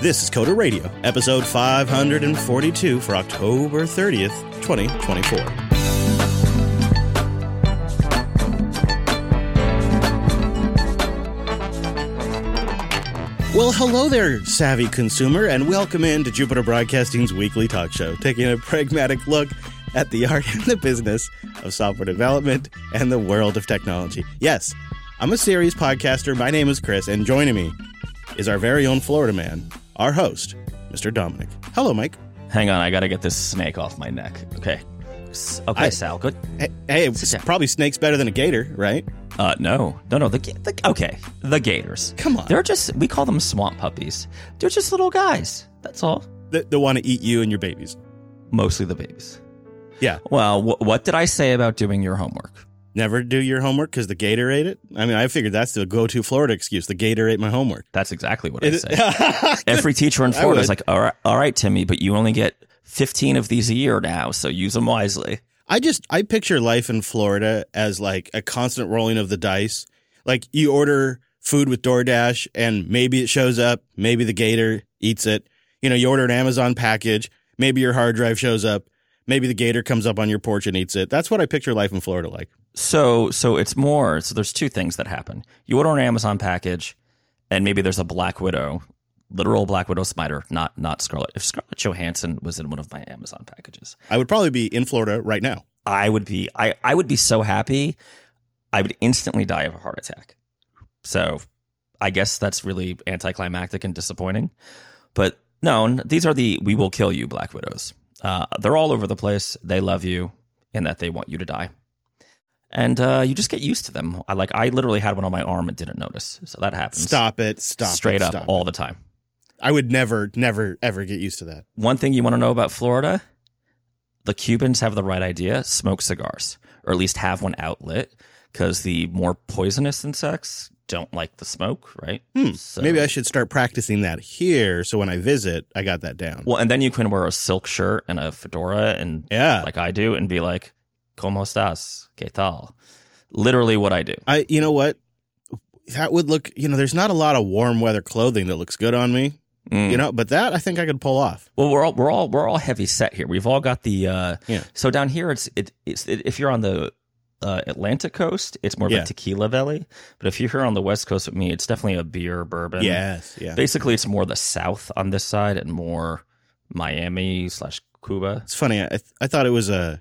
This is Coder Radio, episode 542 for October 30th, 2024. Well, hello there, savvy consumer, and welcome in to Jupiter Broadcasting's weekly talk show, taking a pragmatic look at the art and the business of software development and the world of technology. Yes, I'm a series podcaster. My name is Chris, and joining me is our very own Florida man, our host, Mr. Dominick. Hello, Mike. Hang on, I gotta get this snake off my neck. Okay. S- Okay, I- Sal, good. Hey, hey it's probably snake's better than a gator, right? Uh, no, no, no. The, the okay, the gators. Come on. They're just we call them swamp puppies. They're just little guys. That's all. That want to eat you and your babies. Mostly the babies. Yeah. Well, wh- what did I say about doing your homework? Never do your homework because the gator ate it. I mean, I figured that's the go-to Florida excuse. The gator ate my homework. That's exactly what I say. Every teacher in Florida is like, all right, all right, Timmy, but you only get 15 of these a year now, so use them wisely. I just I picture life in Florida as like a constant rolling of the dice. Like you order food with DoorDash and maybe it shows up, maybe the gator eats it. You know, you order an Amazon package, maybe your hard drive shows up, maybe the gator comes up on your porch and eats it. That's what I picture life in Florida like. So, so it's more. So there's two things that happen. You order an Amazon package, and maybe there's a Black Widow, literal Black Widow spider, not not Scarlet. If Scarlett Johansson was in one of my Amazon packages, I would probably be in Florida right now. I would be I I would be so happy. I would instantly die of a heart attack. So, I guess that's really anticlimactic and disappointing. But no, these are the we will kill you Black Widows. Uh, they're all over the place. They love you, and that they want you to die. And uh, you just get used to them. I like I literally had one on my arm and didn't notice. So that happens. Stop it. Stop it, straight up stop all it. the time. I would never, never, ever get used to that. One thing you want to know about Florida: the Cubans have the right idea. Smoke cigars, or at least have one outlit, because the more poisonous insects don't like the smoke. Right? Hmm. So- Maybe I should start practicing that here so when I visit, I got that down. Well, and then you can wear a silk shirt and a fedora, and yeah. like I do, and be like, "Cómo estás? ¿Qué tal?" Literally, what I do. I you know what? That would look, you know, there's not a lot of warm weather clothing that looks good on me, Mm. you know, but that I think I could pull off. Well, we're all we're all we're all heavy set here. We've all got the uh Yeah. So down here, it's it, it's it, if you're on the uh, Atlantic coast, it's more of Yeah. a tequila valley. But if you're here on the West Coast with me, it's definitely a beer bourbon. Yes, yeah. Basically, it's more the South on this side and more Miami slash Cuba. It's funny. I I thought it was a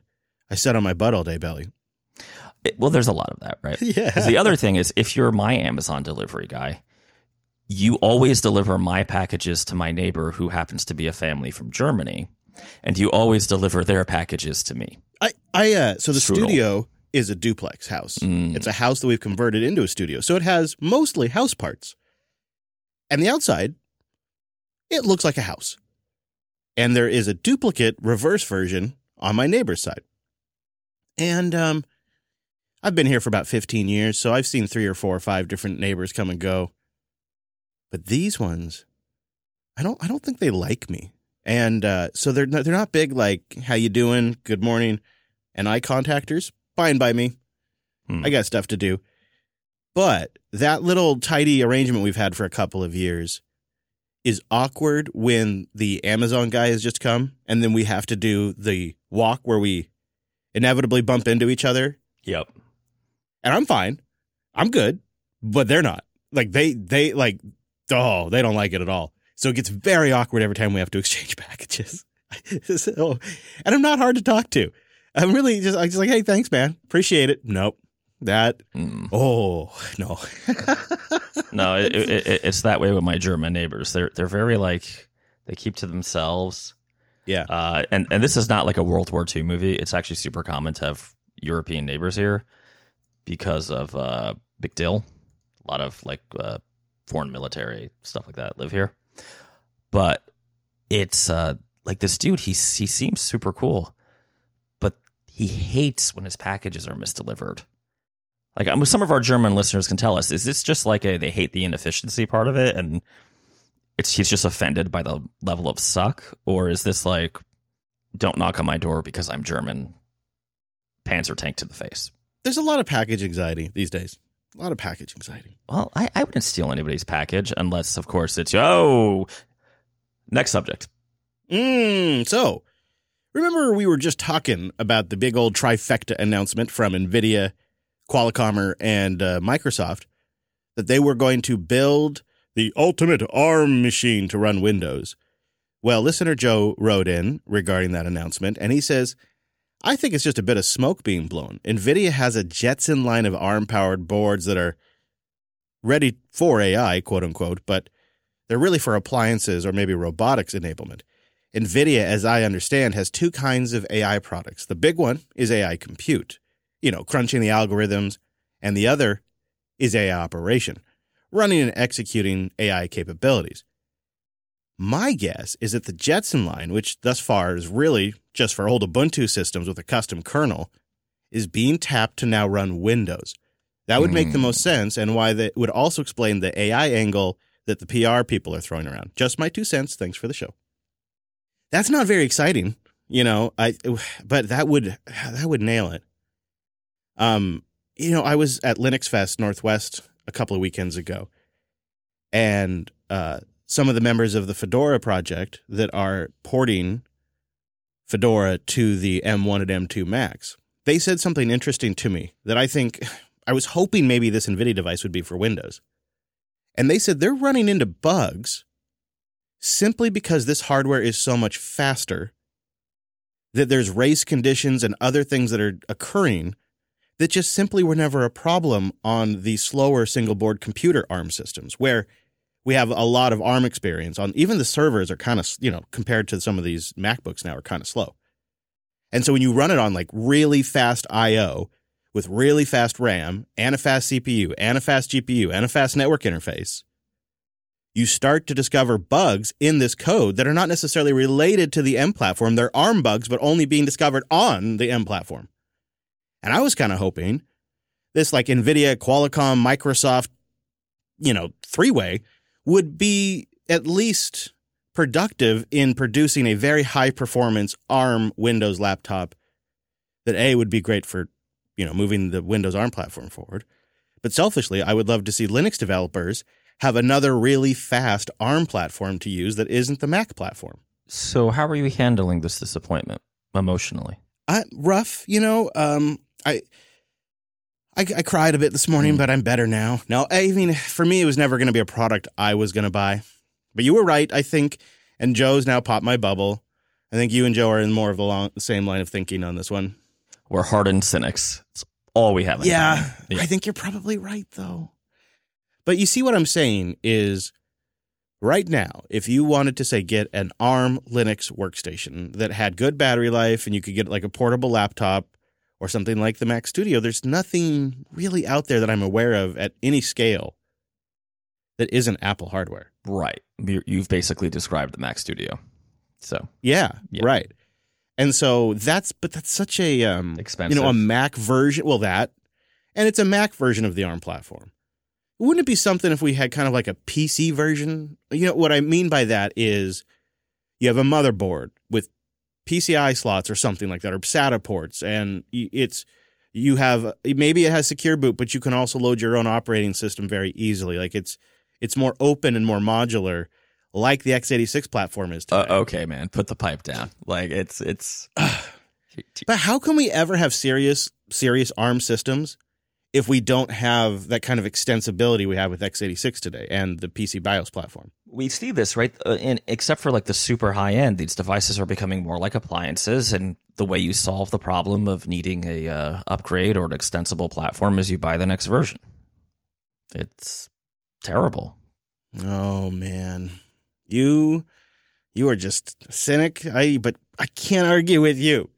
I sat on my butt all day belly. It- well, there's a lot of that, right? Yeah. the other thing is, if you're my Amazon delivery guy, you always deliver my packages to my neighbor who happens to be a family from Germany, and you always deliver their packages to me. I I uh so the Strudel. studio is a duplex house. Mm. It's a house that we've converted into a studio. So it has mostly house parts. And the outside it looks like a house. And there is a duplicate reverse version on my neighbor's side. And um I've been here for about 15 years, so I've seen 3 or 4 or 5 different neighbors come and go. But these ones I don't I don't think they like me. And uh, so they're not, they're not big like how you doing, good morning, and eye contactors. Fine by me. Hmm. I got stuff to do. But that little tidy arrangement we've had for a couple of years is awkward when the Amazon guy has just come and then we have to do the walk where we inevitably bump into each other. Yep. And I'm fine. I'm good, but they're not. Like they they like oh, they don't like it at all. So it gets very awkward every time we have to exchange packages. so, and I'm not hard to talk to. I'm really just I'm just like, hey, thanks, man. Appreciate it. Nope. That Mm. oh no. No, it, it, it, it's that way with my German neighbors. They're they're very like they keep to themselves. Yeah. Uh, and and this is not like a World War II movie. It's actually super common to have European neighbors here because of uh, big deal. A lot of like uh, foreign military stuff like that live here. But it's uh, like this dude. He he seems super cool, but he hates when his packages are misdelivered. Like some of our German listeners can tell us, is this just like a they hate the inefficiency part of it, and it's he's just offended by the level of suck, or is this like don't knock on my door because I'm German, Panzer tank to the face? There's a lot of package anxiety these days. A lot of package anxiety. Well, I, I wouldn't steal anybody's package unless, of course, it's oh, Next subject. Mm, so, remember we were just talking about the big old trifecta announcement from NVIDIA, Qualcomm, and uh, Microsoft that they were going to build the ultimate ARM machine to run Windows. Well, listener Joe wrote in regarding that announcement, and he says, I think it's just a bit of smoke being blown. NVIDIA has a Jetson line of ARM powered boards that are ready for AI, quote unquote, but they're really for appliances or maybe robotics enablement. NVIDIA, as I understand, has two kinds of AI products. The big one is AI compute, you know, crunching the algorithms, and the other is AI operation, running and executing AI capabilities. My guess is that the Jetson line, which thus far is really just for old Ubuntu systems with a custom kernel, is being tapped to now run Windows. That would make the Hmm. most sense, and why that would also explain the AI angle that the PR people are throwing around. Just my two cents. Thanks for the show. That's not very exciting, you know. I but that would that would nail it. Um, you know, I was at Linux Fest Northwest a couple of weekends ago, and uh, some of the members of the Fedora project that are porting Fedora to the M1 and M2 Macs, they said something interesting to me that I think I was hoping maybe this NVIDIA device would be for Windows. And they said they're running into bugs simply because this hardware is so much faster that there's race conditions and other things that are occurring that just simply were never a problem on the slower single board computer ARM systems where we have a lot of ARM experience on even the servers are kind of, you know, compared to some of these MacBooks now are kind of slow. And so when you run it on like really fast IO with really fast RAM and a fast CPU and a fast GPU and a fast network interface, you start to discover bugs in this code that are not necessarily related to the M platform. They're ARM bugs, but only being discovered on the M platform. And I was kind of hoping this like NVIDIA, Qualcomm, Microsoft, you know, three way would be at least productive in producing a very high performance ARM Windows laptop that A would be great for, you know, moving the Windows ARM platform forward. But selfishly, I would love to see Linux developers have another really fast ARM platform to use that isn't the Mac platform. So, how are you handling this disappointment emotionally? I, rough, you know. Um, I, I I cried a bit this morning, Mm. but I'm better now. No, I mean, for me, it was never going to be a product I was going to buy. But you were right, I think. And Joe's now popped my bubble. I think you and Joe are in more of the long, same line of thinking on this one. We're hardened cynics. It's all we have. In Yeah, yeah. I think you're probably right, though. But you see what I'm saying is right now, if you wanted to say get an ARM Linux workstation that had good battery life and you could get like a portable laptop or something like the Mac Studio, there's nothing really out there that I'm aware of at any scale that isn't Apple hardware. Right. You- You've basically described the Mac Studio. So Yeah, Yeah. right. And so that's but that's such a um expensive. you know a Mac version. Well, that and it's a Mac version of the ARM platform. Wouldn't it be something if we had kind of like a PC version? You know what I mean by that is you have a motherboard PCI slots or something like that, or SATA ports, and it's you have maybe it has secure boot, but you can also load your own operating system very easily. Like it's it's more open and more modular, like the x86 platform is today. uh, okay, man, put the pipe down. Like it's it's. But how can we ever have serious serious ARM systems if we don't have that kind of extensibility we have with x86 today and the PC BIOS platform? We see this right uh, in except for like the super high end these devices are becoming more like appliances and the way you solve the problem of needing a uh, upgrade or an extensible platform is you buy the next version it's terrible Oh man, you you are just cynic. I but I can't argue with you.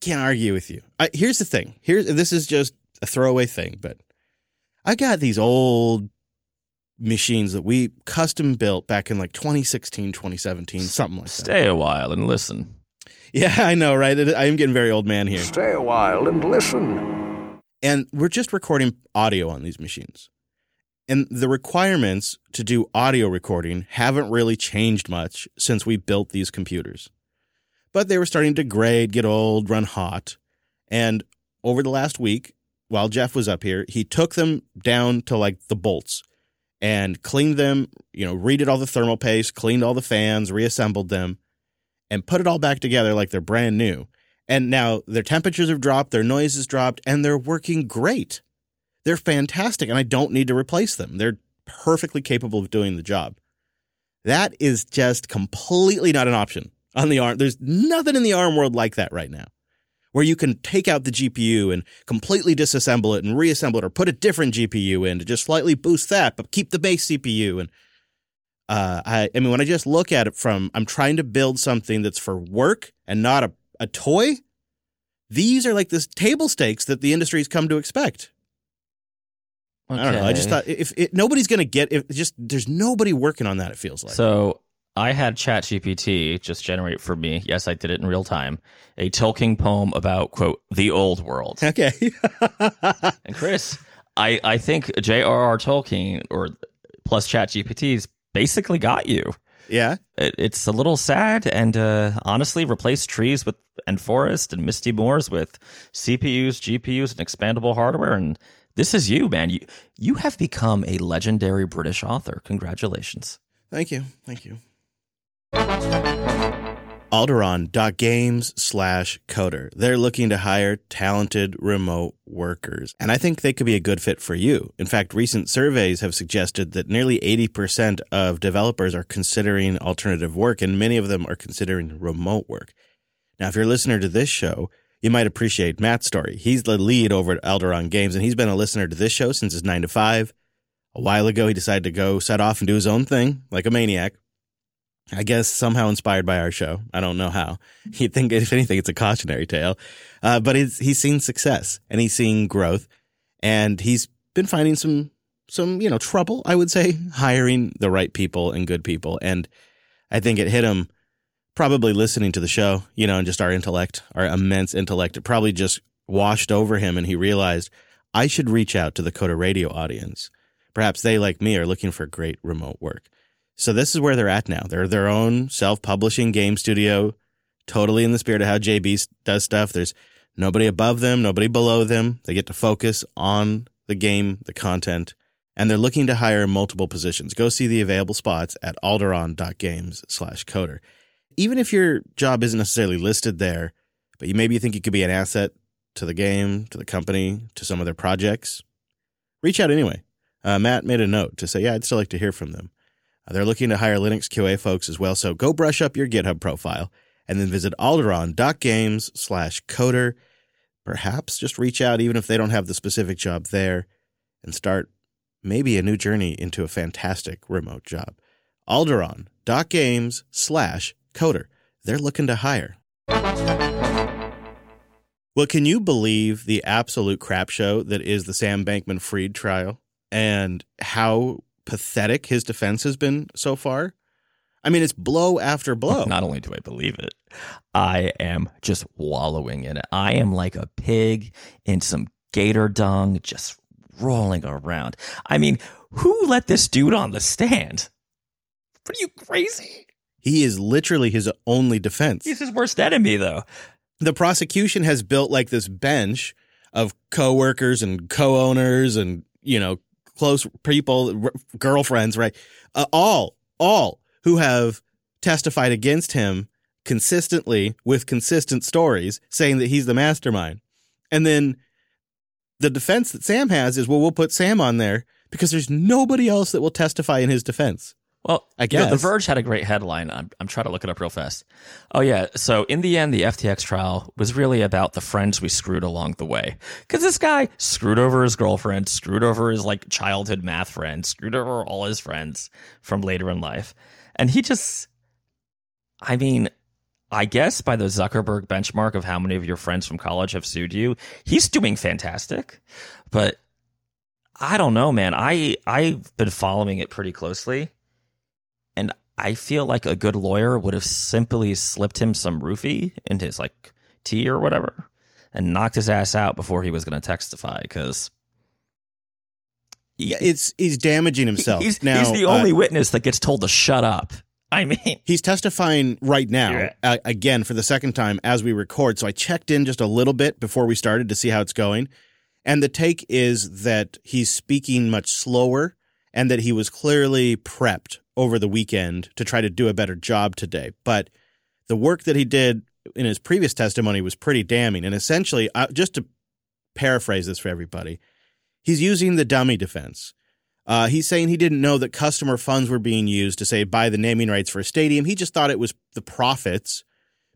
Can't argue with you. I, here's the thing. Here's this is just a throwaway thing, but I got these old machines that we custom built back in like 2016, 2017, something like that. stay a while and listen Yeah, I know, right? I am getting very old man here. Stay a while and listen. And we're just recording audio on these machines. And the requirements to do audio recording haven't really changed much since we built these computers. But they were starting to degrade, get old, run hot. And over the last week, while Jeff was up here, he took them down to like the bolts and cleaned them, you know, redid all the thermal paste, cleaned all the fans, reassembled them, and put it all back together like they're brand new. And now their temperatures have dropped, their noise has dropped, and they're working great. They're fantastic, and I don't need to replace them. They're perfectly capable of doing the job. That is just completely not an option on the ARM. There's nothing in the ARM world like that right now, where you can take out the GPU and completely disassemble it and reassemble it, or put a different GPU in to just slightly boost that, but keep the base CPU. And uh, I, I mean, when I just look at it from, I'm trying to build something that's for work and not a, a toy. These are like this table stakes that the industry's come to expect. I don't know. I just thought if, if nobody's going to get if just there's nobody working on that. It feels like So I had ChatGPT just generate for me. Yes, I did it in real time. A Tolkien poem about quote the old world. okay. And Chris, I I think J.R.R. Tolkien or plus ChatGPT's basically got you. yeah. It, it's a little sad, and uh, honestly, replace trees with and forest and misty moors with CPUs, GPUs, and expandable hardware, and this is you, man. You you have become a legendary British author. Congratulations. Thank you. Thank you. Alderon.games slash coder. They're looking to hire talented remote workers. And I think they could be a good fit for you. In fact, recent surveys have suggested that nearly 80% of developers are considering alternative work, and many of them are considering remote work. Now, if you're a listener to this show, you might appreciate Matt's story. He's the lead over at Alderon Games, and he's been a listener to this show since his 9 to 5. A while ago, he decided to go set off and do his own thing like a maniac. I guess somehow inspired by our show. I don't know how. You'd think, if anything, it's a cautionary tale. Uh, but he's, he's seen success and he's seen growth and he's been finding some, some, you know, trouble, I would say, hiring the right people and good people. And I think it hit him probably listening to the show, you know, and just our intellect, our immense intellect. It probably just washed over him and he realized I should reach out to the Coder Radio audience. Perhaps they, like me, are looking for great remote work. So this is where they're at now. They're their own self-publishing game studio, totally in the spirit of how JB does stuff. There's nobody above them, nobody below them. They get to focus on the game, the content, and they're looking to hire multiple positions. Go see the available spots at alderon.games slash coder. Even if your job isn't necessarily listed there, but you maybe think you could be an asset to the game, to the company, to some of their projects, reach out anyway. Uh, Matt made a note to say, yeah, I'd still like to hear from them. Uh, they're looking to hire Linux QA folks as well, so go brush up your GitHub profile and then visit alderon.games slash coder. Perhaps just reach out even if they don't have the specific job there and start maybe a new journey into a fantastic remote job. Alderon.games slash coder. They're looking to hire. Well, can you believe the absolute crap show that is the Sam Bankman Fried trial and how pathetic his defense has been so far? I mean, it's blow after blow. Not only do I believe it, I am just wallowing in it. I am like a pig in some gator dung, just rolling around. I mean, who let this dude on the stand? Are you crazy? He is literally his only defense. He's his worst enemy, though. the prosecution has built like this bench of coworkers and co-owners and you know close people r- girlfriends right? Uh, all all who have testified against him consistently with consistent stories saying that he's the mastermind. And then the defense that sam has is well we'll put sam on there because there's nobody else that will testify in his defense Well, I you know, The. Verge had a great headline. I'm, I'm trying to look it up real fast. Oh, yeah. So, in the end, the FTX trial was really about the friends we screwed along the way. Because this guy screwed over his girlfriend, screwed over his like childhood math friend, screwed over all his friends from later in life. And he just, I mean, I guess by the Zuckerberg benchmark of how many of your friends from college have sued you, he's doing fantastic. But I don't know, man. I I've been following it pretty closely, I feel like a good lawyer would have simply slipped him some roofie in his like tea or whatever, and knocked his ass out before he was going to testify because. yeah it's he's damaging himself He's, now he's the uh, only witness that gets told to shut up. I mean, He's testifying right now, Yeah. uh, again for the second time as we record. So I checked in just a little bit before we started to see how it's going. And the take is that he's speaking much slower and that he was clearly prepped over the weekend to try to do a better job today. But the work that he did in his previous testimony was pretty damning. And essentially, uh, just to paraphrase this for everybody, he's using the dummy defense. Uh, he's saying he didn't know that customer funds were being used to say buy the naming rights for a stadium. He just thought it was the profits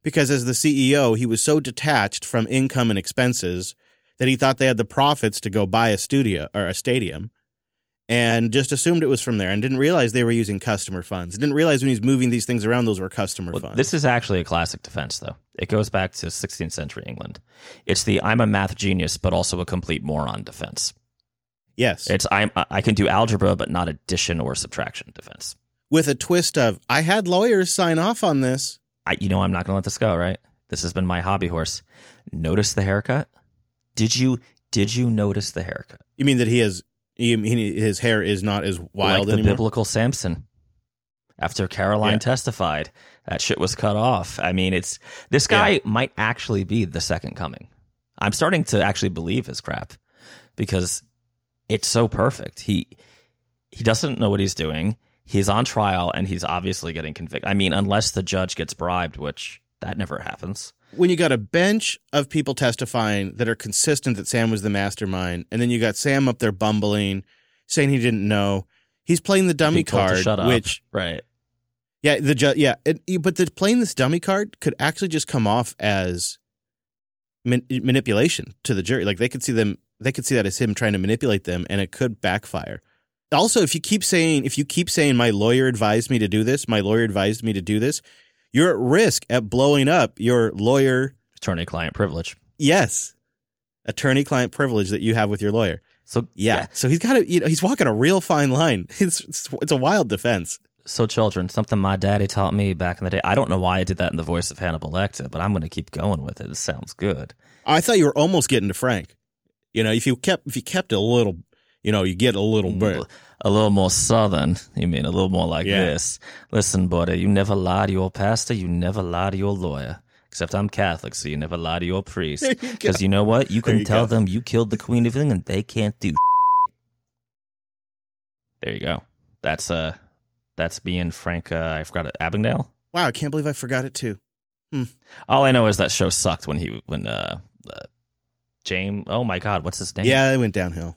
because as the CEO, he was so detached from income and expenses that he thought they had the profits to go buy a studio or a stadium and just assumed it was from there and didn't realize they were using customer funds. Didn't realize when he's moving these things around, those were customer Well, funds. this is actually a classic defense, though. It goes back to 16th century England. It's the I'm a math genius, but also a complete moron defense. yes. It's I'm I can do algebra, but not addition or subtraction defense. With a twist of, I had lawyers sign off on this. I, you know, I'm not going to let this go. Right? This has been my hobby horse. Notice the haircut. Did you did you notice the haircut? You mean that he has, he, he- his hair is not as wild like the anymore? biblical Samson. After Caroline Yeah. testified, that shit was cut off. I mean, it's this guy might actually be the second coming. I'm starting to actually believe his crap because it's so perfect. He he doesn't know what he's doing. He's on trial and he's obviously getting convicted. I mean, unless the judge gets bribed, which that never happens. When you got a bench of people testifying that are consistent that Sam was the mastermind, and then you got Sam up there bumbling, saying he didn't know. He's playing the dummy Being told to card, shut up. which right. yeah, the ju- yeah, it, but the playing this dummy card could actually just come off as man- manipulation to the jury. Like they could see them, they could see that as him trying to manipulate them, and it could backfire. Also, if you keep saying, if you keep saying, my lawyer advised me to do this, my lawyer advised me to do this, you're at risk at blowing up your lawyer Attorney client privilege. Yes. Attorney client privilege that you have with your lawyer. So Yeah. So he's got to, you know, he's walking a real fine line. It's, it's, it's a wild defense. So, children, something my daddy taught me back in the day. I don't know why I did that in the voice of Hannibal Lecter, but I'm going to keep going with it. It sounds good. I thought you were almost getting to Frank. You know, if you kept, if you kept a little, you know, you get a little mm, bit. A little more southern. You mean a little more like Yeah. this? Listen, buddy, you never lie to your pastor. You never lie to your lawyer. Except I'm Catholic, so you never lie to your priest. There you. Because you know what? You can you tell go. them you killed the Queen of England, and they can't do. There you go. That's uh, that's being Frank. Uh, I forgot it. Abingdale. Wow. I can't believe I forgot it too. All I know is that show sucked when he when uh, uh James. Oh my God, what's his name? Yeah. It went downhill.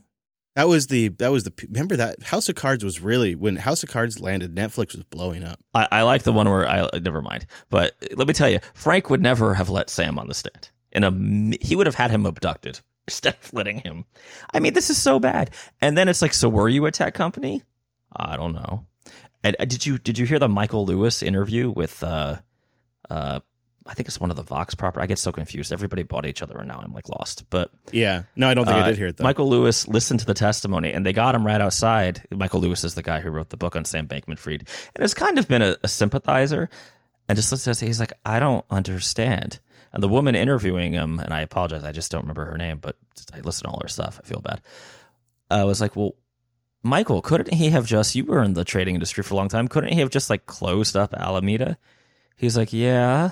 That was the, that was the, remember that House of Cards was really, when House of Cards landed, Netflix was blowing up. I, I like the one where I never mind. But let me tell you, Frank would never have let Sam on the stand. In a he would have had him abducted instead of letting him. I mean, this is so bad. And then it's like, so were you a tech company? I don't know. And uh, did you did you hear the Michael Lewis interview with uh uh I think it's one of the Vox proper. I get so confused. Everybody bought each other, and now I'm like lost. But Yeah. No, I don't think I uh, did hear it though. Michael Lewis listened to the testimony, and they got him right outside. Michael Lewis is the guy who wrote the book on Sam Bankman-Fried, and has kind of been a, a sympathizer. And just to say, he's like, I don't understand. And the woman interviewing him, and I apologize, I just don't remember her name, but I listen to all her stuff. I feel bad. I was like, well, Michael, couldn't he have just? You were in the trading industry for a long time. Couldn't he have just like closed up Alameda? He's like, yeah,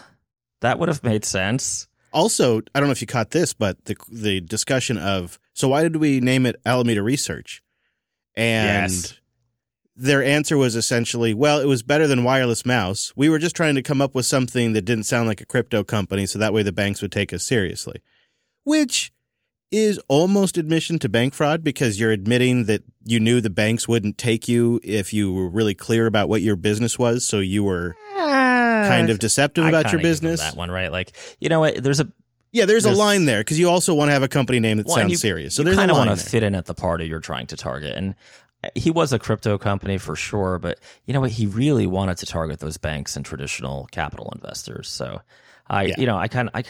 that would have made sense. Also, I don't know if you caught this, but the the discussion of so why did we name it Alameda Research? And Yes. their answer was essentially, well, it was better than wireless mouse. We were just trying to come up with something that didn't sound like a crypto company, so that way the banks would take us seriously. Which is almost admission to bank fraud because you're admitting that you knew the banks wouldn't take you if you were really clear about what your business was, so you were kind of deceptive I about your business. That one, right? Like, you know what? There's a Yeah, there's, There's- a line there because you also want to have a company name that Well, sounds you- serious. So you there's a kind of want to there. fit in at the party you're trying to target. And he was a crypto company for sure, but you know what? He really wanted to target those banks and traditional capital investors. So I, Yeah. you know, I kind of, I,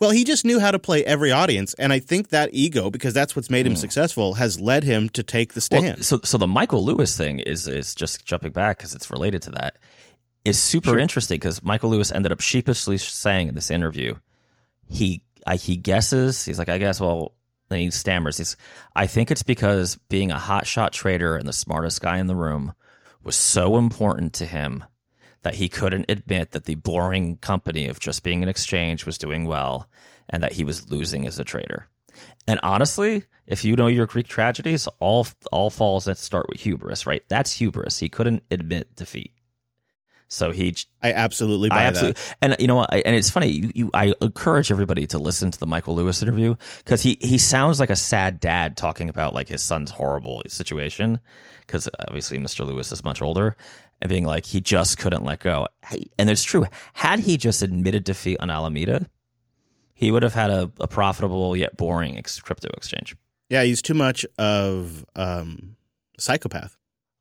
Well, he just knew how to play every audience, and I think that ego, because that's what's made him Hmm. successful, has led him to take the well, stand. so, so the Michael Lewis thing is, is just jumping back because it's related to that is super Sure. interesting because Michael Lewis ended up sheepishly saying in this interview, he, I, he guesses, he's like, I guess, well, then he stammers. He's, I think it's because being a hotshot trader and the smartest guy in the room was so important to him that he couldn't admit that the boring company of just being an exchange was doing well and that he was losing as a trader. And honestly, if you know your Greek tragedies, all all falls that start with hubris, right? That's hubris. He couldn't admit defeat. So he, I absolutely buy I absolutely, that. and you know what? I, and it's funny. You, you, I encourage everybody to listen to the Michael Lewis interview because he he sounds like a sad dad talking about like his son's horrible situation. Because obviously, Mr. Lewis is much older, and being like he just couldn't let go. And it's true. Had he just admitted defeat on Alameda, he would have had a, a profitable yet boring ex- crypto exchange. Yeah, he's too much of um, a psychopath.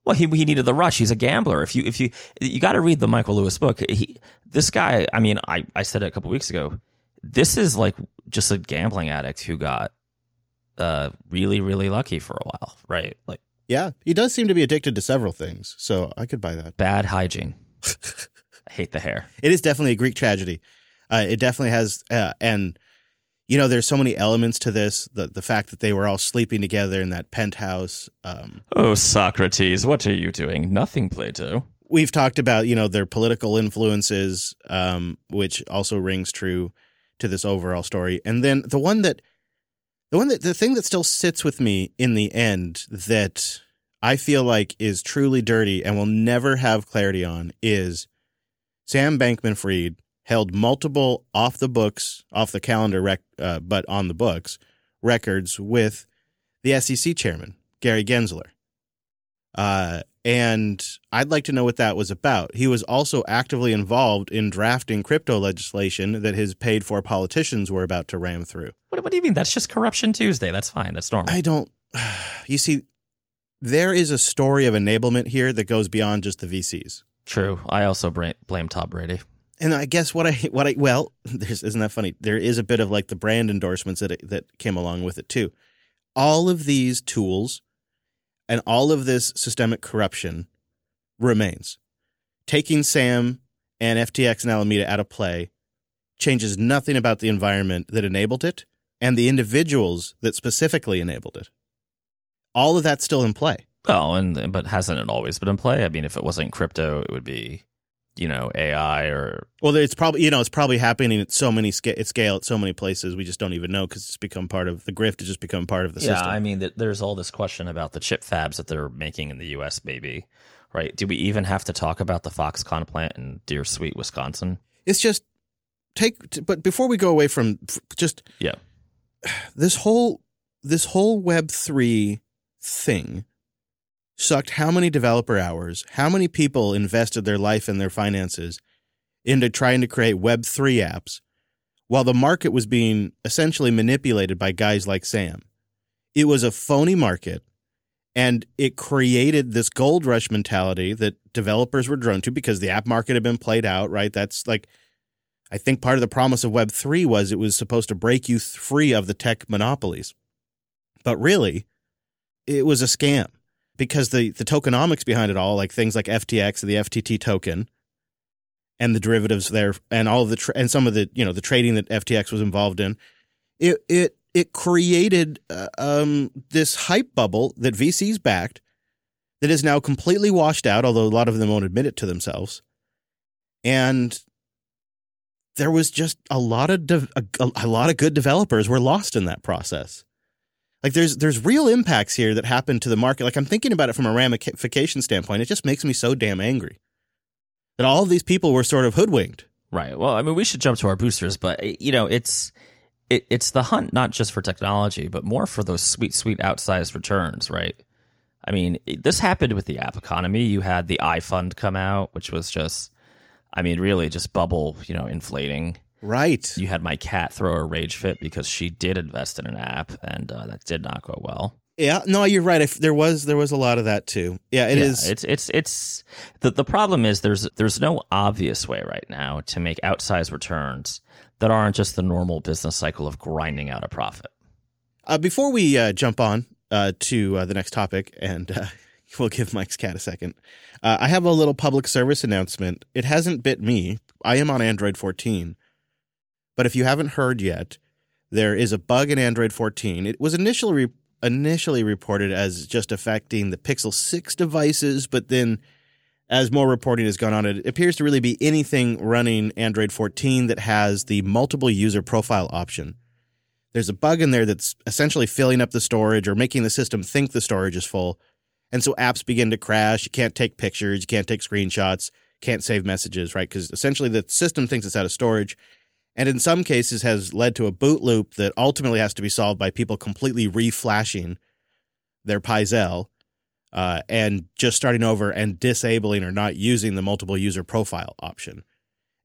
Well, he he needed the rush. He's a gambler. If you if you you got to read the Michael Lewis book. He this guy. I mean, I I said it a couple weeks ago. This is like just a gambling addict who got uh really really lucky for a while, right? Like Yeah, he does seem to be addicted to several things, so I could buy that. bad hygiene. I hate the hair. It is definitely a Greek tragedy. Uh, it definitely has, uh, and you know, there's so many elements to this. The the fact that they were all sleeping together in that penthouse. Um, Oh, Socrates, what are you doing? Nothing, Plato. we've talked about you know their political influences, um, which also rings true to this overall story. And then the one that, the one that the thing that still sits with me in the end that I feel like is truly dirty and will never have clarity on is Sam Bankman Fried held multiple off the books, off the calendar, rec- uh, but on the books records with the SEC chairman, Gary Gensler. Uh, and I'd like to know what that was about. He was also actively involved in drafting crypto legislation that his paid for politicians were about to ram through. What, what do you mean? That's just corruption Tuesday. That's fine. That's normal. I don't, you see, there is a story of enablement here that goes beyond just the VCs. True. I also blame Tom Brady. And I guess what I what I well, isn't that funny? There is a bit of like the brand endorsements that it, that came along with it too. All of these tools and all of this systemic corruption remains. Taking Sam and FTX and Alameda out of play changes nothing about the environment that enabled it and the individuals that specifically enabled it. All of that's still in play. Oh, and but hasn't it always been in play? I mean, if it wasn't crypto, it would be, you know, AI or Well, it's probably you know it's probably happening at so many sca- at scale at so many places we just don't even know because it's become part of the grift. Has just become part of the yeah. system. Yeah, I mean, th- there's all this question about the chip fabs that they're making in the U.S. Maybe, right? Do we even have to talk about the Foxconn plant in Deer Sweet, Wisconsin? it's just take. But before we go away from just Yeah. this whole this whole Web three thing sucked how many developer hours, how many people invested their life and their finances into trying to create Web three apps, while the market was being essentially manipulated by guys like Sam. It was a phony market. And it created this gold rush mentality that developers were drawn to because the app market had been played out, right? That's like, I think part of the promise of Web3 was it was supposed to break you free of the tech monopolies. But really, it was a scam because the, the tokenomics behind it all, like things like FTX and the FTT token and the derivatives there and all the, tra- and some of the, you know, the trading that FTX was involved in, it, it, it created uh, um, this hype bubble that VCs backed that is now completely washed out, although a lot of them won't admit it to themselves. And there was just a lot of de- a, a lot of good developers were lost in that process. Like there's there's real impacts here that happen to the market. Like I'm thinking about it from a ramification standpoint. It just makes me so damn angry that all of these people were sort of hoodwinked. Right. Well, I mean, we should jump to our boosters, but eh, you know, it's it, it's the hunt not just for technology, but more for those sweet, sweet outsized returns. Right. I mean, eh, this happened with the app economy. You had the iFund come out, which was just, I mean, really just bubble, you know, inflating. Right. You had my cat throw a rage fit because she did invest in an app, and uh, that did not go well. Yeah. No, you're right. If there was there was a lot of that too. Yeah. It Yeah, is. It's it's it's the the problem is there's there's no obvious way right now to make outsized returns that aren't just the normal business cycle of grinding out a profit. Uh, before we uh, jump on uh, to uh, the next topic, and uh, we'll give Mike's cat a second, uh, I have a little public service announcement. It hasn't bit me. I am on Android 14. But if you haven't heard yet, there is a bug in Android 14. It was initially re- initially reported as just affecting the Pixel 6 devices, but then as more reporting has gone on, it appears to really be anything running Android 14 that has the multiple user profile option there's a bug in there that's essentially filling up the storage or making the system think the storage is full. And so apps begin to crash. You can't take pictures, you can't take screenshots, can't save messages, right? Because essentially the system thinks it's out of storage. And in some cases has led to a boot loop that ultimately has to be solved by people completely reflashing their Pixel uh, and just starting over and disabling or not using the multiple user profile option.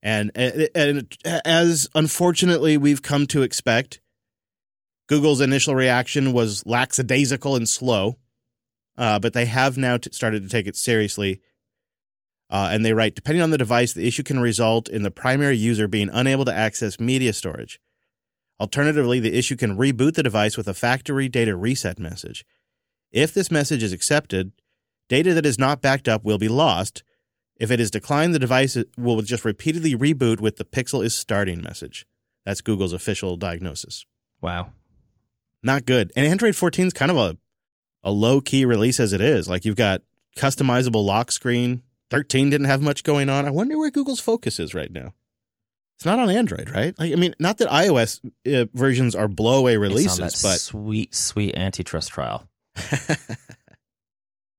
And, and as unfortunately we've come to expect, Google's initial reaction was lackadaisical and slow, uh, but they have now t- started to take it seriously. Uh, and they write, depending on the device, the issue can result in the primary user being unable to access media storage. Alternatively, the issue can reboot the device with a factory data reset message. If this message is accepted, data that is not backed up will be lost. If it is declined, the device will just repeatedly reboot with the pixel is starting message. That's Google's official diagnosis. Wow. Not good. And Android 14 is kind of a, a low key release as it is. Like you've got customizable lock screen. 13 didn't have much going on. I wonder where Google's focus is right now. It's not on Android, right? Like, I mean, not that iOS uh, versions are blowaway releases, it's but sweet, sweet antitrust trial.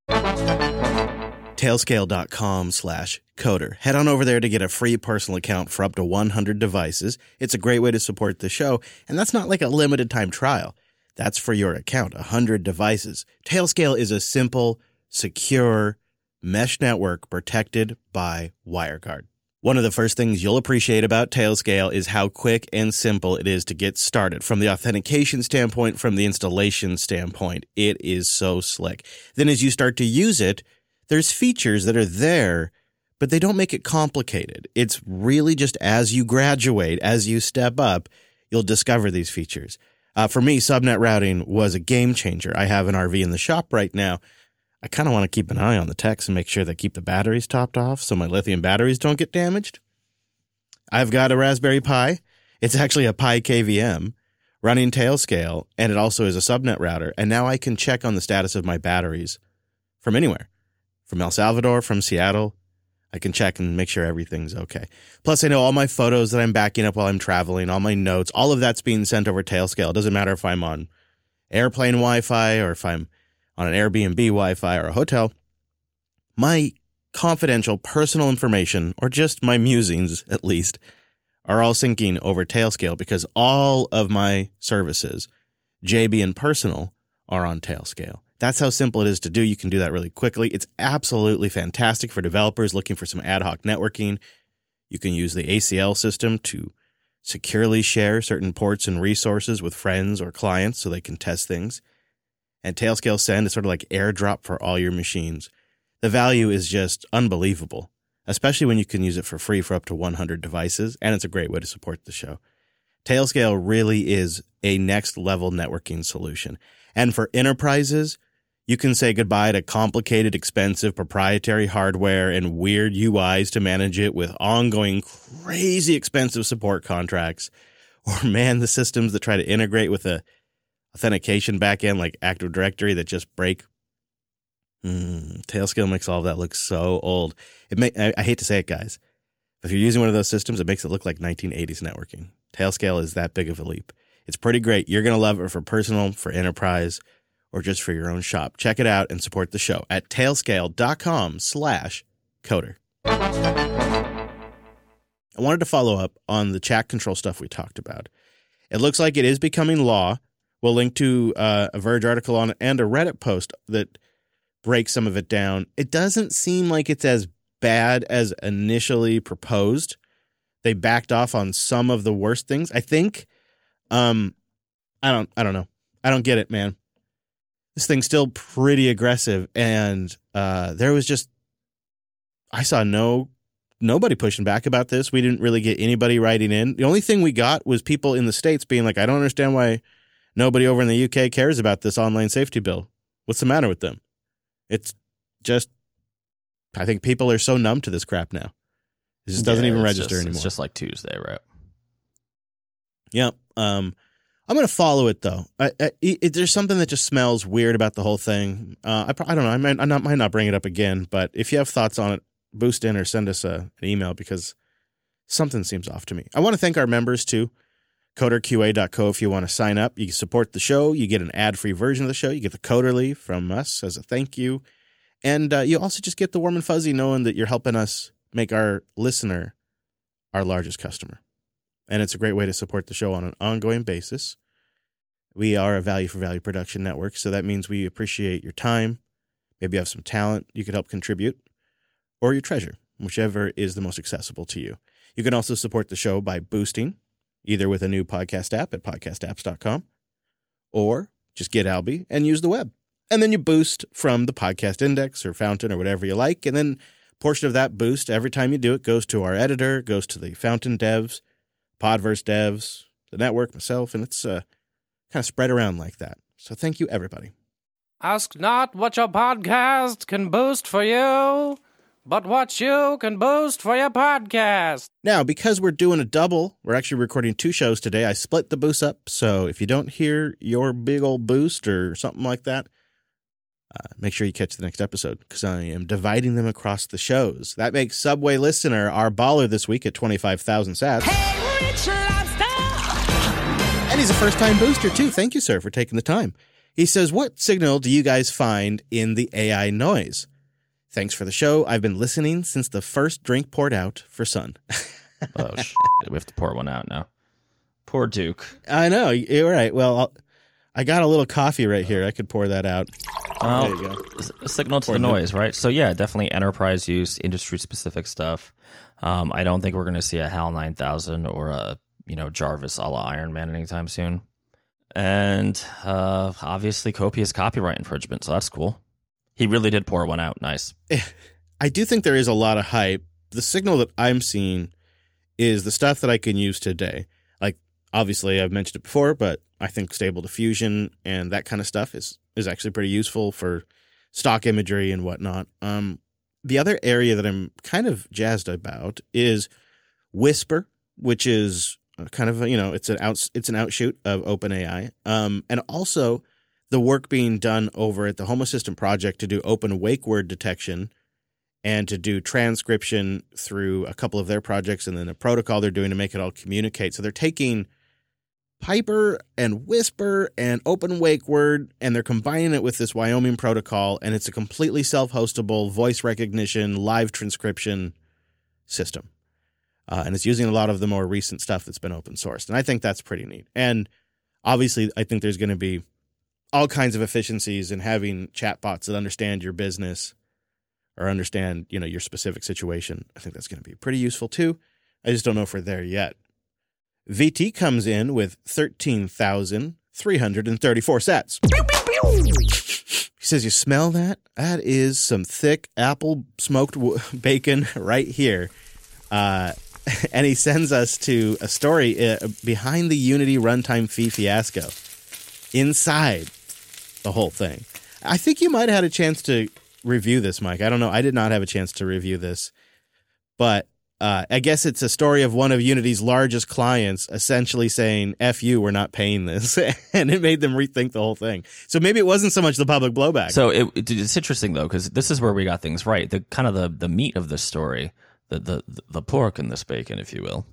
tailscale.com slash coder. Head on over there to get a free personal account for up to 100 devices. It's a great way to support the show, and that's not like a limited time trial. That's for your account, 100 devices. Tailscale is a simple, secure mesh network protected by WireGuard. One of the first things you'll appreciate about Tailscale is how quick and simple it is to get started. From the authentication standpoint, from the installation standpoint, it is so slick. Then as you start to use it, there's features that are there, but they don't make it complicated. It's really just as you graduate, as you step up, you'll discover these features. Uh, for me, subnet routing was a game changer. I have an RV in the shop right now. I kind of want to keep an eye on the techs and make sure they keep the batteries topped off so my lithium batteries don't get damaged. I've got a Raspberry Pi. It's actually a Pi KVM running Tailscale, and it also is a subnet router. And now I can check on the status of my batteries from anywhere, from El Salvador, from Seattle. I can check and make sure everything's okay. Plus, I know all my photos that I'm backing up while I'm traveling, all my notes, all of that's being sent over Tailscale. It doesn't matter if I'm on airplane Wi Fi or if I'm on an Airbnb Wi Fi or a hotel, my confidential personal information, or just my musings at least, are all syncing over Tailscale because all of my services, JB and personal, are on Tailscale. That's how simple it is to do. You can do that really quickly. It's absolutely fantastic for developers looking for some ad hoc networking. You can use the ACL system to securely share certain ports and resources with friends or clients so they can test things. And Tailscale Send is sort of like airdrop for all your machines. The value is just unbelievable, especially when you can use it for free for up to 100 devices, and it's a great way to support the show. Tailscale really is a next level networking solution. And for enterprises, you can say goodbye to complicated, expensive proprietary hardware and weird UIs to manage it with ongoing, crazy expensive support contracts. Or man, the systems that try to integrate with a authentication backend like Active Directory that just break. Mm, Tailscale makes all of that look so old. It may, I, I hate to say it, guys. If you're using one of those systems, it makes it look like 1980s networking. Tailscale is that big of a leap. It's pretty great. You're going to love it for personal, for enterprise, or just for your own shop. Check it out and support the show at tailscale.com slash coder. I wanted to follow up on the chat control stuff we talked about. It looks like it is becoming law We'll link to uh, a Verge article on it and a Reddit post that breaks some of it down. It doesn't seem like it's as bad as initially proposed. They backed off on some of the worst things. I think. Um, I don't. I don't know. I don't get it, man. This thing's still pretty aggressive, and uh, there was just. I saw no nobody pushing back about this. We didn't really get anybody writing in. The only thing we got was people in the states being like, "I don't understand why Nobody over in the UK cares about this online safety bill. What's the matter with them? It's just, I think people are so numb to this crap now. It just doesn't Yeah, even register just- anymore. It's just like Tuesday, right? Yep. Um, I'm going to follow it though. I, I, it, there's something that just smells weird about the whole thing. Uh, I, I don't know. I might, I not, might not bring it up again, but if you have thoughts on it, boost in or send us a, an email because something seems off to me. I want to thank our members too. coderqa.co if you want to sign up. You support the show. You get an ad free version of the show. You get the Coderly from us as a thank you. And uh, you also just get the warm and fuzzy knowing that you're helping us make our listener our largest customer. And it's a great way to support the show on an ongoing basis. We are a value for value production network, so that means we appreciate your time. Maybe you have some talent you could help contribute, or your treasure, whichever is the most accessible to you. You can also support the show by boosting, either with a new podcast app at podcastapps.com, or just get Alby and use the web. And then you boost from the podcast index or fountain or whatever you like. And then portion of that boost every time you do it goes to our editor, goes to the fountain devs, Podverse devs, the network, myself, and it's uh, kind of spread around like that. So thank you, everybody. Ask not what your podcast can boost for you, but what you can boost for your podcast. Now, because we're doing a double, we're actually recording two shows today. I split the boost up, so if you don't hear your big old boost or something like that, uh, make sure you catch the next episode because I am dividing them across the shows. That makes Subway Listener our baller this week at 25,000 sats. Hey, Rich Lobster! And he's a first time booster, too. Thank you, sir, for taking the time. He says, What signal do you guys find in the AI noise? Thanks for the show. I've been listening since the first drink poured out for Sun. Oh, shit. we have to pour one out now. Poor Duke. I know. You're right. Well, I'll, I got a little coffee right here. I could pour that out. Well, There you go. signal to Pour the it noise, right? So yeah, definitely enterprise use, industry specific stuff. Um, I don't think we're going to see a HAL 9000 or a you know Jarvis a la Iron Man anytime soon. And uh, obviously, copious copyright infringement, so that's cool. He really did pour one out. Nice. I do think there is a lot of hype. The signal that I'm seeing is the stuff that I can use today. Like obviously I've mentioned it before, but I think stable diffusion and that kind of stuff is is actually pretty useful for stock imagery and whatnot. Um, the other area that I'm kind of jazzed about is Whisper, which is kind of you know it's an out it's an outshoot of OpenAI, um, and also the work being done over at the Home Assistant project to do open wake word detection and to do transcription through a couple of their projects and then a protocol they're doing to make it all communicate. So they're taking Piper and Whisper and Open Wake Word and they're combining it with this Wyoming protocol and it's a completely self-hostable voice recognition live transcription system. Uh, and it's using a lot of the more recent stuff that's been open sourced. And I think that's pretty neat. And obviously I think there's going to be all kinds of efficiencies in having chatbots that understand your business or understand, you know, your specific situation. I think that's going to be pretty useful too. I just don't know if we're there yet. VT comes in with 13,334 sats. He says, You smell that? That is some thick apple smoked w- bacon right here. Uh, and he sends us to a story uh, behind the Unity runtime fee fiasco inside the whole thing. I think you might have had a chance to review this, Mike. I don't know. I did not have a chance to review this, but uh, I guess it's a story of one of Unity's largest clients essentially saying, F you, we're not paying this. and it made them rethink the whole thing. So maybe it wasn't so much the public blowback. So it, it- it's interesting though because this is where we got things right. The kind of the the meat of the story, the the the pork in this bacon, if you will,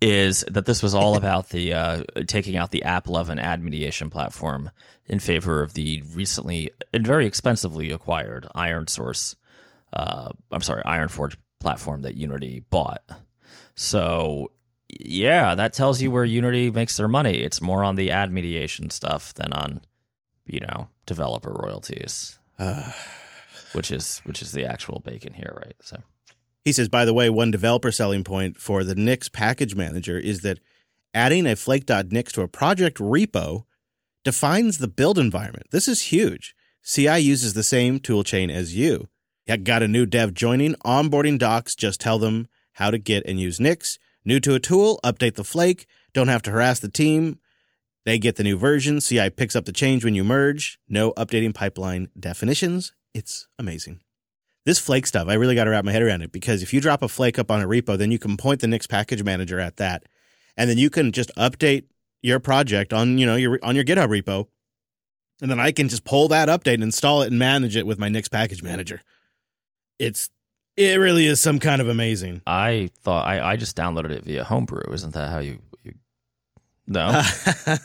is that this was all about the uh, taking out the AppLovin ad mediation platform in favor of the recently and very expensively acquired Iron Source. Uh, I'm sorry, Iron Forge platform that Unity bought. So yeah, that tells you where Unity makes their money. It's more on the ad mediation stuff than on you know developer royalties Uh, which is which is the actual bacon here right so He says, by the way, one developer selling point for the Nix package manager is that adding a flake.nix to a project repo defines the build environment. This is huge. CI uses the same toolchain as you. You got a new dev joining, onboarding docs, just tell them how to get and use Nix. New to a tool, update the flake. Don't have to harass the team. They get the new version. CI picks up the change when you merge. No updating pipeline definitions. It's amazing this flake stuff, I really got to wrap my head around it because if you drop a flake up on a repo, then you can point the Nix package manager at that, and then you can just update your project on you know your on your GitHub repo, and then I can just pull that update and install it and manage it with my Nix package manager. It's it really is some kind of amazing. i thought i, I just downloaded it via homebrew isn't that how you, you No,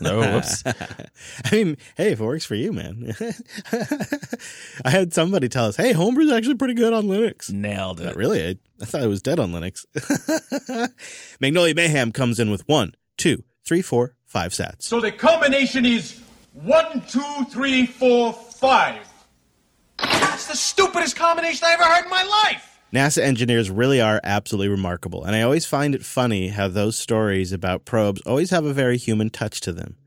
no, whoops. I mean, hey, if it works for you, man. I had somebody tell us, hey, Homebrew's actually pretty good on Linux. Nailed Not it. really. I, I thought it was dead on Linux. Magnolia Mayhem comes in with one, two, three, four, five sats. So the combination is one, two, three, four, five. That's the stupidest combination I ever heard in my life. NASA engineers really are absolutely remarkable, and I always find it funny how those stories about probes always have a very human touch to them.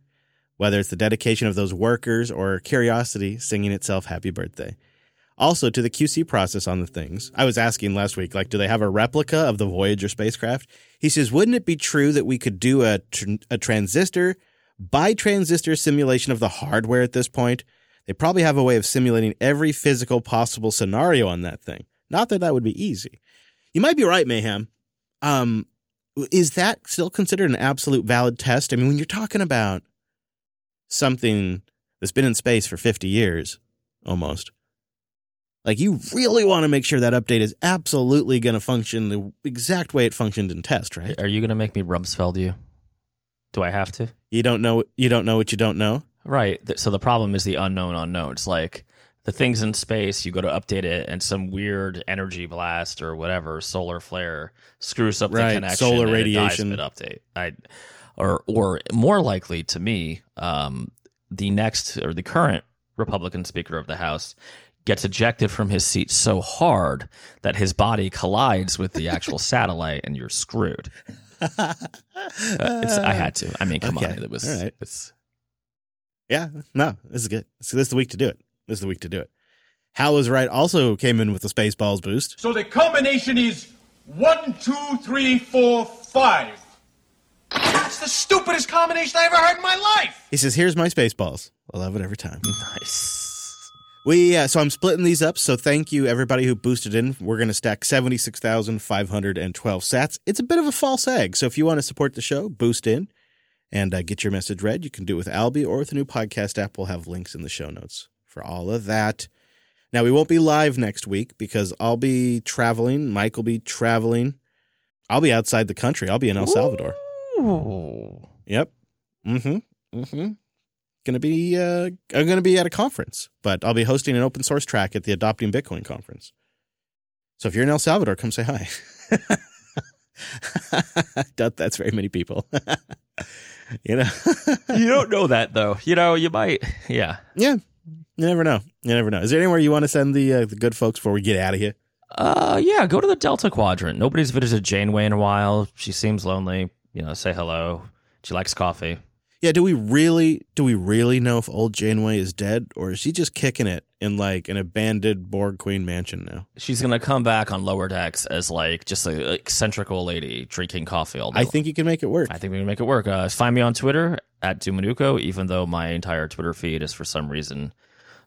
Whether it's the dedication of those workers or curiosity singing itself happy birthday. Also, to the QC process on the things. I was asking last week, like, do they have a replica of the Voyager spacecraft? He says, wouldn't it be true that we could do a, tr- a transistor by transistor simulation of the hardware at this point? They probably have a way of simulating every physical possible scenario on that thing. Not that that would be easy. You might be right, Mayhem. Um, is that still considered an absolute valid test? I mean, when you're talking about something that's been in space for 50 years almost, like you really want to make sure that update is absolutely going to function the exact way it functioned in test, right? Are you gonna make me Rumsfeld you? Do I have to? You don't know you don't know what you don't know. Right. So the problem is the unknown unknowns. Like the things in space, you go to update it, and some weird energy blast or whatever solar flare screws up Right, the connection. solar and it dies radiation. mid-update. I, or or more likely to me, um, the next or the current Republican Speaker of the House gets ejected from his seat so hard that his body collides with the actual satellite, and you're screwed. Uh, it's, I had to. I mean, come Okay, on, it was. all right. It's Yeah, no, this is good. So this is the week to do it. This is the week to do it. Hal was right. Also came in with the Spaceballs boost. So the combination is one, two, three, four, five. That's the stupidest combination I ever heard in my life. He says, "Here's my Spaceballs. I love it every time." nice. We uh, so I'm splitting these up. So thank you everybody who boosted in. We're going to stack seventy six thousand five hundred and twelve sats. It's a bit of a false egg. So if you want to support the show, boost in and uh, get your message read. You can do it with Alby or with the new podcast app. We'll have links in the show notes for all of that. Now we won't be live next week because I'll be traveling. Mike will be traveling. I'll be outside the country. I'll be in El Salvador. Ooh. Yep. Mm-hmm. Mm-hmm. Gonna be uh I'm gonna be at a conference, but I'll be hosting an open source track at the Adopting Bitcoin conference. So if you're in El Salvador, come say hi. Doubt that's very many people. you know? you don't know that though. You know, you might. Yeah. yeah. You never know. You never know. Is there anywhere you want to send the uh, the good folks before we get out of here? Uh, yeah. Go to the Delta Quadrant. Nobody's visited Janeway in a while. She seems lonely. You know, say hello. She likes coffee. Yeah, do we really do we really know if old Janeway is dead or is she just kicking it in like an abandoned Borg Queen mansion now? She's gonna come back on lower decks as like just a eccentric old lady drinking coffee all day. I long. think you can make it work. I think we can make it work. Uh, find me on Twitter at Dumanuko, even though my entire Twitter feed is for some reason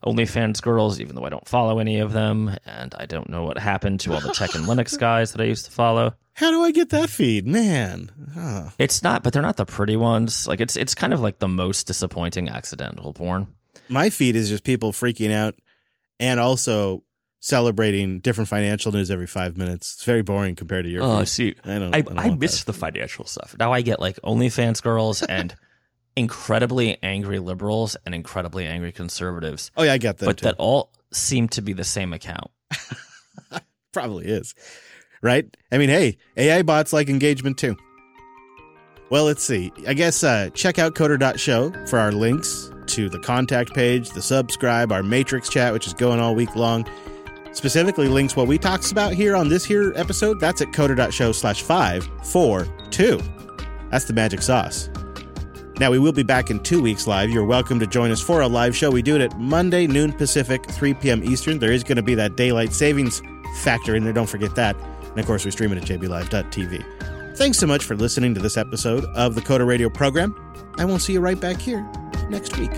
OnlyFans girls, even though I don't follow any of them, and I don't know what happened to all the tech and Linux guys that I used to follow. How do I get that feed? Man. Oh. It's not, but they're not the pretty ones. Like it's it's kind of like the most disappointing accidental porn. My feed is just people freaking out and also celebrating different financial news every five minutes. It's very boring compared to your Oh, feed. see, I don't I, I don't I miss that. the financial stuff. Now I get like OnlyFans girls and incredibly angry liberals and incredibly angry conservatives, Oh yeah, I get that. but too. that all seem to be the same account. probably is. Right? I mean, hey, AI bots like engagement too. Well, let's see. I guess uh, check out coder.show for our links to the contact page, the subscribe, our matrix chat, which is going all week long. Specifically links what we talks about here on this here episode. That's at coder.show slash five four two. That's the magic sauce. Now, we will be back in two weeks live. You're welcome to join us for a live show. We do it at Monday, noon Pacific, 3 p.m. Eastern. There is going to be that daylight savings factor in there. Don't forget that. And of course, we stream it at jblive.tv. Thanks so much for listening to this episode of the Coder Radio program. I will see you right back here next week.